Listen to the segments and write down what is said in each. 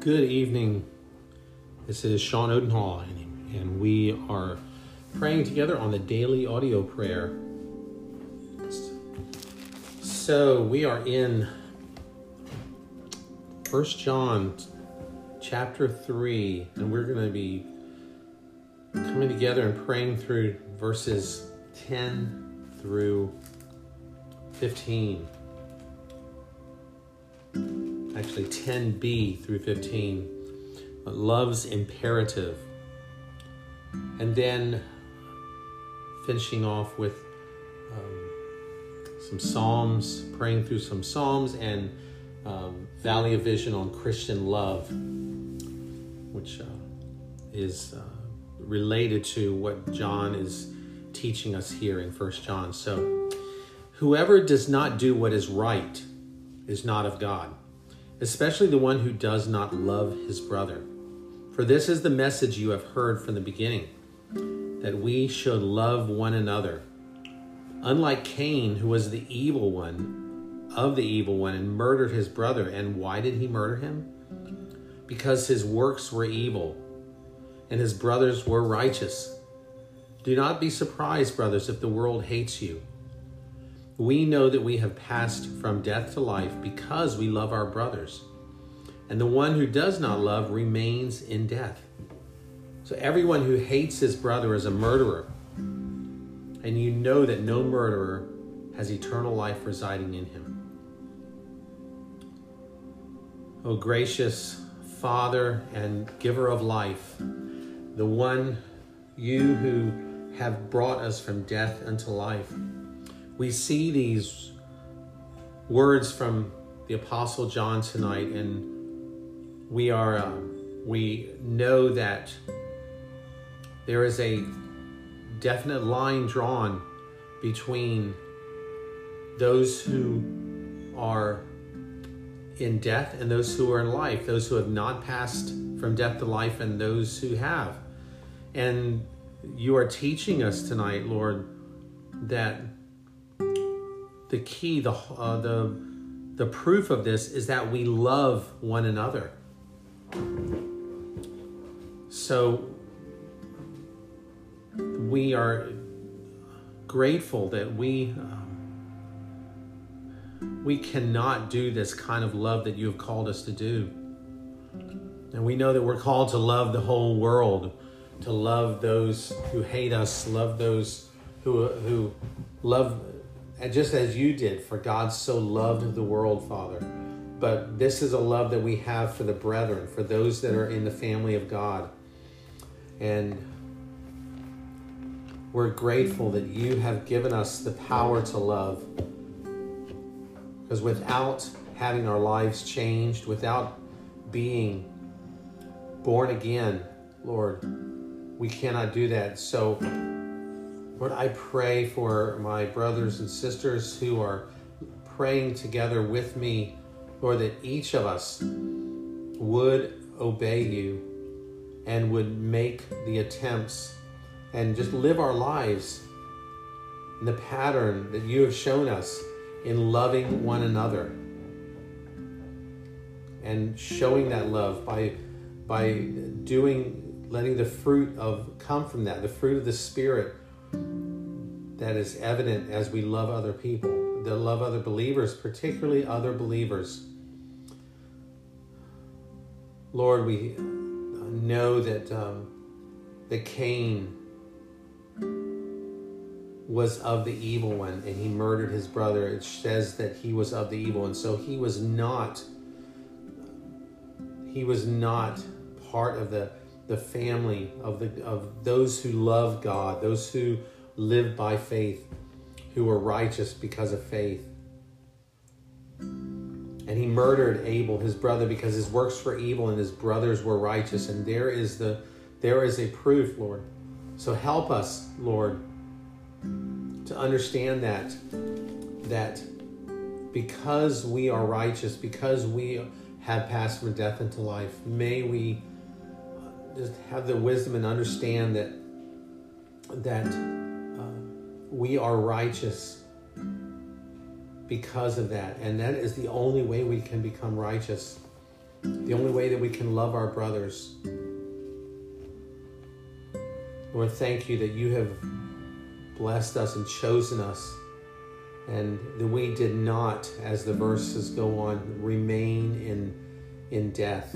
Good evening. This is Sean Odenhall, and we are praying together on the daily audio prayer. So we are in First John chapter 3, and we're going to be coming together and praying through verses 10 through 15 actually 10b through 15, love's imperative. And then finishing off with um, some Psalms, praying through some Psalms and um, Valley of Vision on Christian love, which uh, is uh, related to what John is teaching us here in First John. So, whoever does not do what is right is not of God especially the one who does not love his brother. For this is the message you have heard from the beginning that we should love one another. Unlike Cain, who was the evil one of the evil one and murdered his brother. And why did he murder him? Because his works were evil and his brothers were righteous. Do not be surprised, brothers, if the world hates you. We know that we have passed from death to life because we love our brothers. And the one who does not love remains in death. So everyone who hates his brother is a murderer. And you know that no murderer has eternal life residing in him. O gracious Father and giver of life, the one you who have brought us from death unto life we see these words from the Apostle John tonight, and we are uh, we know that there is a definite line drawn between those who are in death and those who are in life, those who have not passed from death to life and those who have. And you are teaching us tonight, Lord, that the key, the uh, the the proof of this is that we love one another. So we are grateful that we um, we cannot do this kind of love that you have called us to do. And we know that we're called to love the whole world, to love those who hate us, love those who who love and just as you did, for God so loved the world, Father. But this is a love that we have for the brethren, for those that are in the family of God. And we're grateful that you have given us the power to love. Because without having our lives changed, without being born again, Lord, we cannot do that. So Lord, I pray for my brothers and sisters who are praying together with me, Lord, that each of us would obey you and would make the attempts and just live our lives in the pattern that you have shown us in loving one another and showing that love by by doing letting the fruit of come from that the fruit of the spirit that is evident as we love other people, that love other believers, particularly other believers. Lord, we know that um, that Cain was of the evil one and he murdered his brother. It says that he was of the evil, and so he was not. He was not part of the the family of the of those who love God, those who live by faith, who are righteous because of faith. And he murdered Abel, his brother, because his works were evil and his brothers were righteous. And there is the there is a proof, Lord. So help us, Lord, to understand that that because we are righteous, because we have passed from death into life, may we just have the wisdom and understand that that uh, we are righteous because of that, and that is the only way we can become righteous. the only way that we can love our brothers. Lord, thank you that you have blessed us and chosen us, and that we did not, as the verses go on, remain in, in death.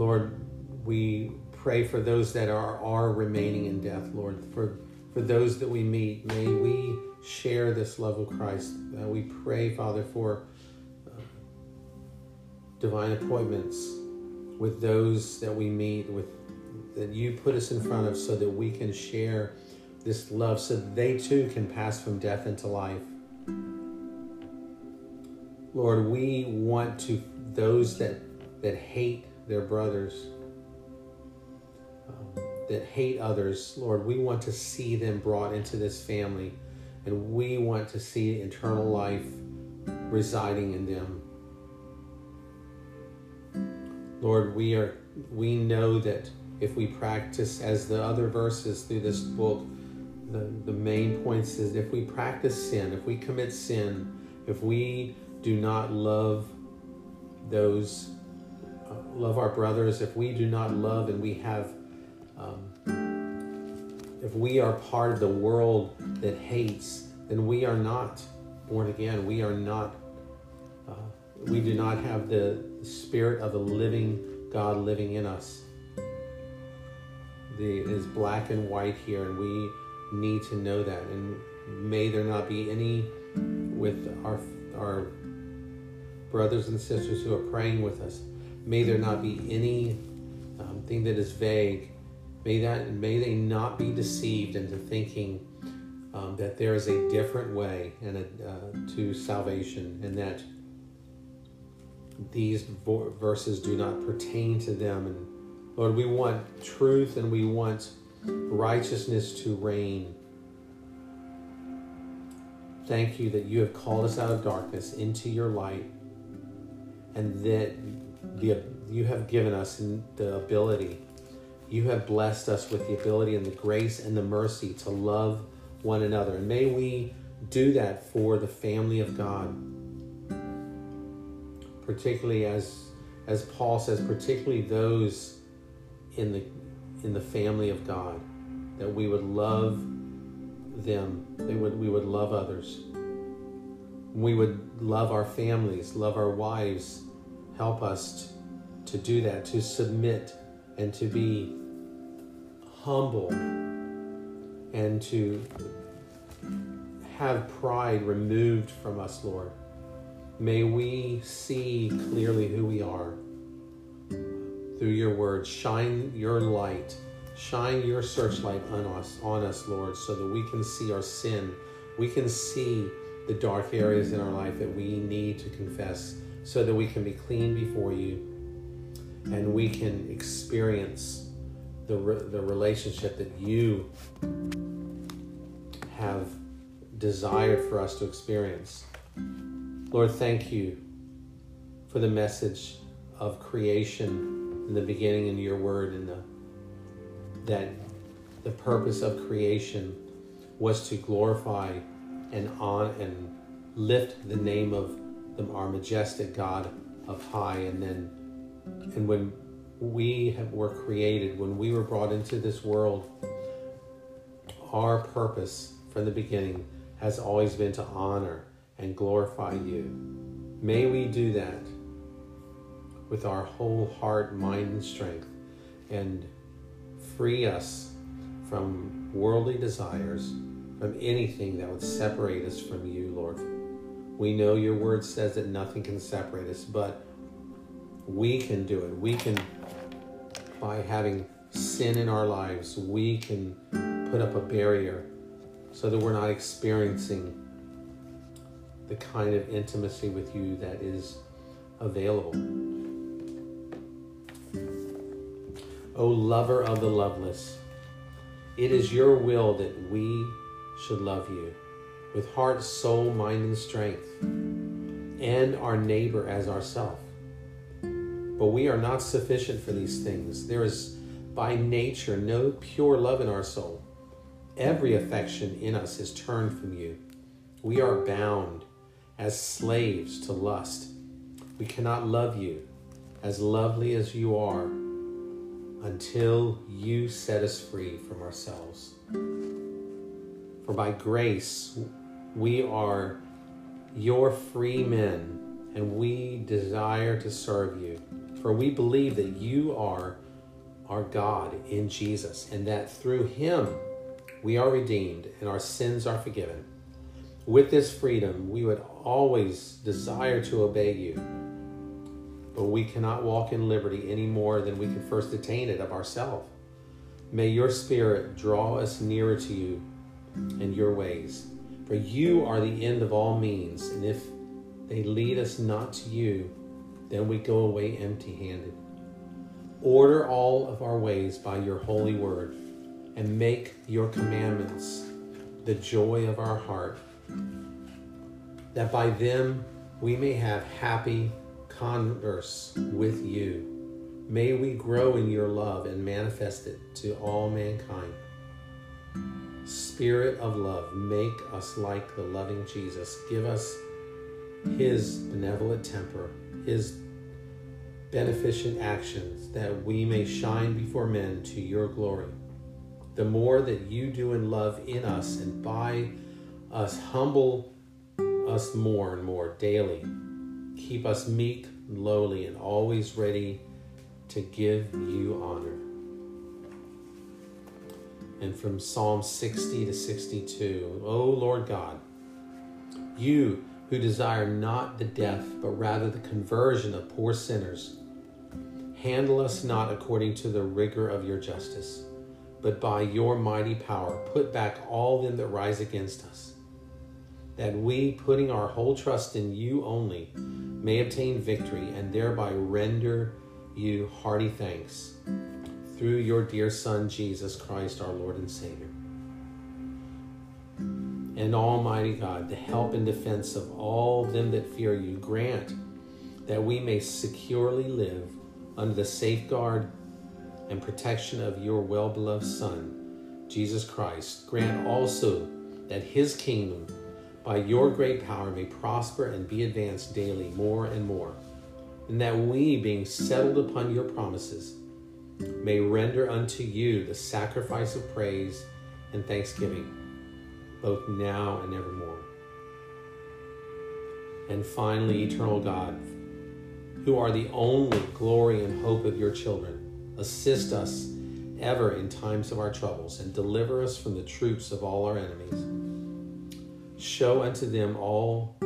Lord, we pray for those that are, are remaining in death, Lord, for, for those that we meet. May we share this love of Christ. Uh, we pray, Father, for uh, divine appointments with those that we meet, with that you put us in front of, so that we can share this love, so that they too can pass from death into life. Lord, we want to those that that hate their brothers, um, that hate others, Lord, we want to see them brought into this family and we want to see eternal life residing in them. Lord, we are we know that if we practice as the other verses through this book, the, the main points is if we practice sin, if we commit sin, if we do not love those love our brothers, if we do not love and we have, um, if we are part of the world that hates, then we are not born again. We are not, uh, we do not have the spirit of the living God living in us. The, it is black and white here, and we need to know that. And may there not be any with our our brothers and sisters who are praying with us May there not be any um, thing that is vague. May that may they not be deceived into thinking um, that there is a different way and a, uh, to salvation, and that these verses do not pertain to them. And Lord, we want truth and we want righteousness to reign. Thank you that you have called us out of darkness into your light, and that the, you have given us the ability, you have blessed us with the ability and the grace and the mercy to love one another. And may we do that for the family of God. Particularly as as Paul says, particularly those in the in the family of God, that we would love them, they would we would love others. We would love our families, love our wives, help us to do that, to submit and to be humble and to have pride removed from us, Lord. May we see clearly who we are through your word. Shine your light, shine your searchlight on us, on us, Lord, so that we can see our sin. We can see the dark areas in our life that we need to confess so that we can be clean before you and we can experience the, re- the relationship that you have desired for us to experience. Lord, thank you for the message of creation in the beginning in your word and the that the purpose of creation was to glorify and on and lift the name of our majestic God of high and then and when we have, were created, when we were brought into this world, our purpose from the beginning has always been to honor and glorify you. May we do that with our whole heart, mind, and strength and free us from worldly desires, from anything that would separate us from you, Lord. We know your word says that nothing can separate us, but we can do it. We can, by having sin in our lives, we can put up a barrier so that we're not experiencing the kind of intimacy with you that is available. O lover of the loveless, it is your will that we should love you with heart, soul, mind, and strength, and our neighbor as ourself. But we are not sufficient for these things. There is by nature no pure love in our soul. Every affection in us is turned from you. We are bound as slaves to lust. We cannot love you as lovely as you are until you set us free from ourselves. For by grace we are your free men, and we desire to serve you. For we believe that you are our God in Jesus, and that through him we are redeemed and our sins are forgiven. With this freedom, we would always desire to obey you. But we cannot walk in liberty any more than we can first attain it of ourselves. May your Spirit draw us nearer to you and your ways. For you are the end of all means, and if they lead us not to you, then we go away empty handed. Order all of our ways by your holy word, and make your commandments the joy of our heart, that by them we may have happy converse with you. May we grow in your love and manifest it to all mankind. Spirit of love, make us like the loving Jesus. Give us his benevolent temper, his beneficent actions, that we may shine before men to your glory. The more that you do in love in us and by us, humble us more and more daily. Keep us meek lowly and always ready to give you honor. And from Psalm 60 to 62, O Lord God, you who desire not the death, but rather the conversion of poor sinners, handle us not according to the rigor of your justice, but by your mighty power put back all them that rise against us, that we, putting our whole trust in you only, may obtain victory and thereby render you hearty thanks through your dear Son, Jesus Christ, our Lord and Savior. And Almighty God, the help and defense of all them that fear you, grant that we may securely live under the safeguard and protection of your well beloved Son, Jesus Christ. Grant also that his kingdom, by your great power, may prosper and be advanced daily more and more, and that we, being settled upon your promises, may render unto you the sacrifice of praise and thanksgiving, both now and evermore. And finally, eternal God, who are the only glory and hope of your children, assist us ever in times of our troubles and deliver us from the troops of all our enemies. Show unto them all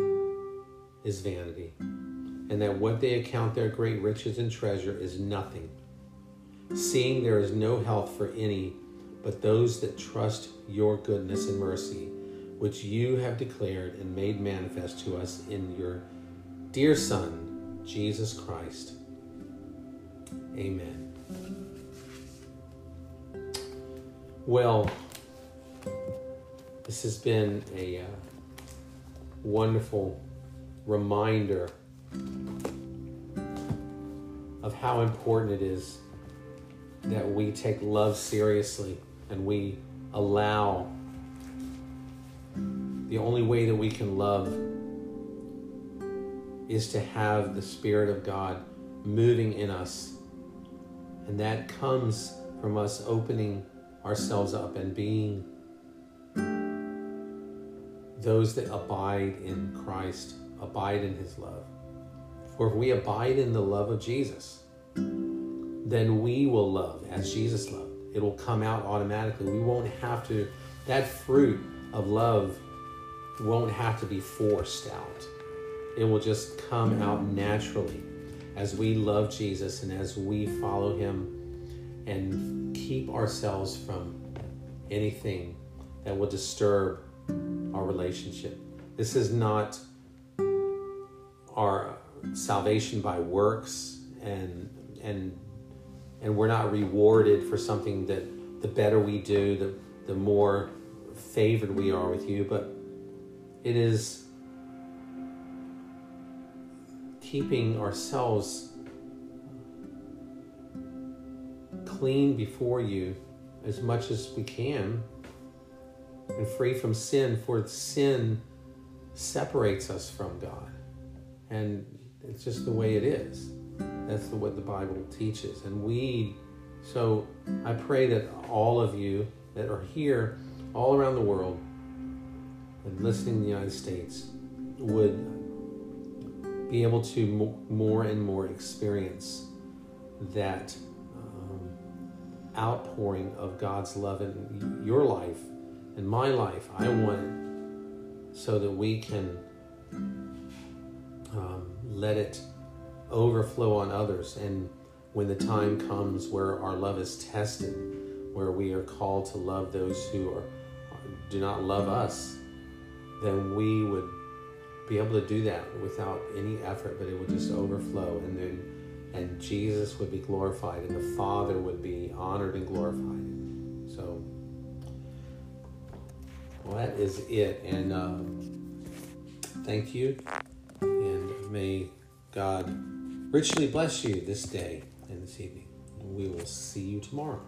is vanity, and that what they account their great riches and treasure is nothing seeing there is no health for any but those that trust your goodness and mercy, which you have declared and made manifest to us in your dear Son, Jesus Christ. Amen. Well, this has been a uh, wonderful reminder of how important it is that we take love seriously and we allow the only way that we can love is to have the Spirit of God moving in us. And that comes from us opening ourselves up and being those that abide in Christ, abide in His love. For if we abide in the love of Jesus, then we will love as Jesus loved. It will come out automatically. We won't have to, that fruit of love won't have to be forced out. It will just come out naturally as we love Jesus and as we follow him and keep ourselves from anything that will disturb our relationship. This is not our salvation by works and and and we're not rewarded for something that the better we do, the, the more favored we are with you, but it is keeping ourselves clean before you as much as we can and free from sin, for sin separates us from God. And it's just the way it is. That's the, what the Bible teaches. And we, so I pray that all of you that are here all around the world and listening in the United States would be able to more and more experience that um, outpouring of God's love in your life and my life. I want it so that we can um, let it overflow on others. And when the time comes where our love is tested, where we are called to love those who are, do not love us, then we would be able to do that without any effort, but it would just overflow, and then and Jesus would be glorified, and the Father would be honored and glorified. So, well, that is it, and um, thank you, and may God richly bless you this day and this evening. We will see you tomorrow.